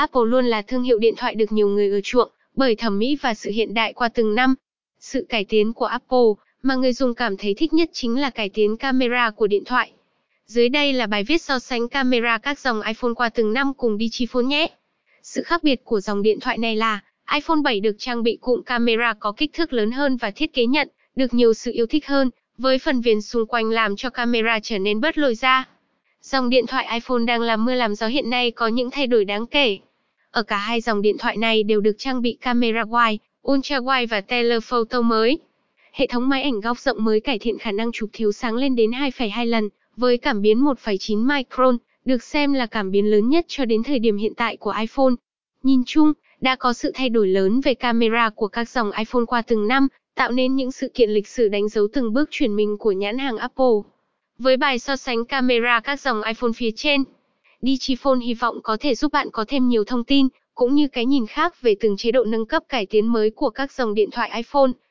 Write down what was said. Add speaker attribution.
Speaker 1: Apple luôn là thương hiệu điện thoại được nhiều người ưa chuộng bởi thẩm mỹ và sự hiện đại qua từng năm. Sự cải tiến của Apple mà người dùng cảm thấy thích nhất chính là cải tiến camera của điện thoại. Dưới đây là bài viết so sánh camera các dòng iPhone qua từng năm cùng Digiphone nhé. Sự khác biệt của dòng điện thoại này là iPhone 7 được trang bị cụm camera có kích thước lớn hơn và thiết kế nhận được nhiều sự yêu thích hơn, với phần viền xung quanh làm cho camera trở nên bớt lồi ra. Dòng điện thoại iPhone đang làm mưa làm gió hiện nay có những thay đổi đáng kể. Ở cả hai dòng điện thoại này đều được trang bị camera wide, ultra wide và telephoto mới. Hệ thống máy ảnh góc rộng mới cải thiện khả năng chụp thiếu sáng lên đến 2,2 lần, với cảm biến 1,9 micron, được xem là cảm biến lớn nhất cho đến thời điểm hiện tại của iPhone. Nhìn chung, đã có sự thay đổi lớn về camera của các dòng iPhone qua từng năm, tạo nên những sự kiện lịch sử đánh dấu từng bước chuyển mình của nhãn hàng Apple. Với bài so sánh camera các dòng iPhone phía trên, Digiphone hy vọng có thể giúp bạn có thêm nhiều thông tin, cũng như cái nhìn khác về từng chế độ nâng cấp cải tiến mới của các dòng điện thoại iPhone.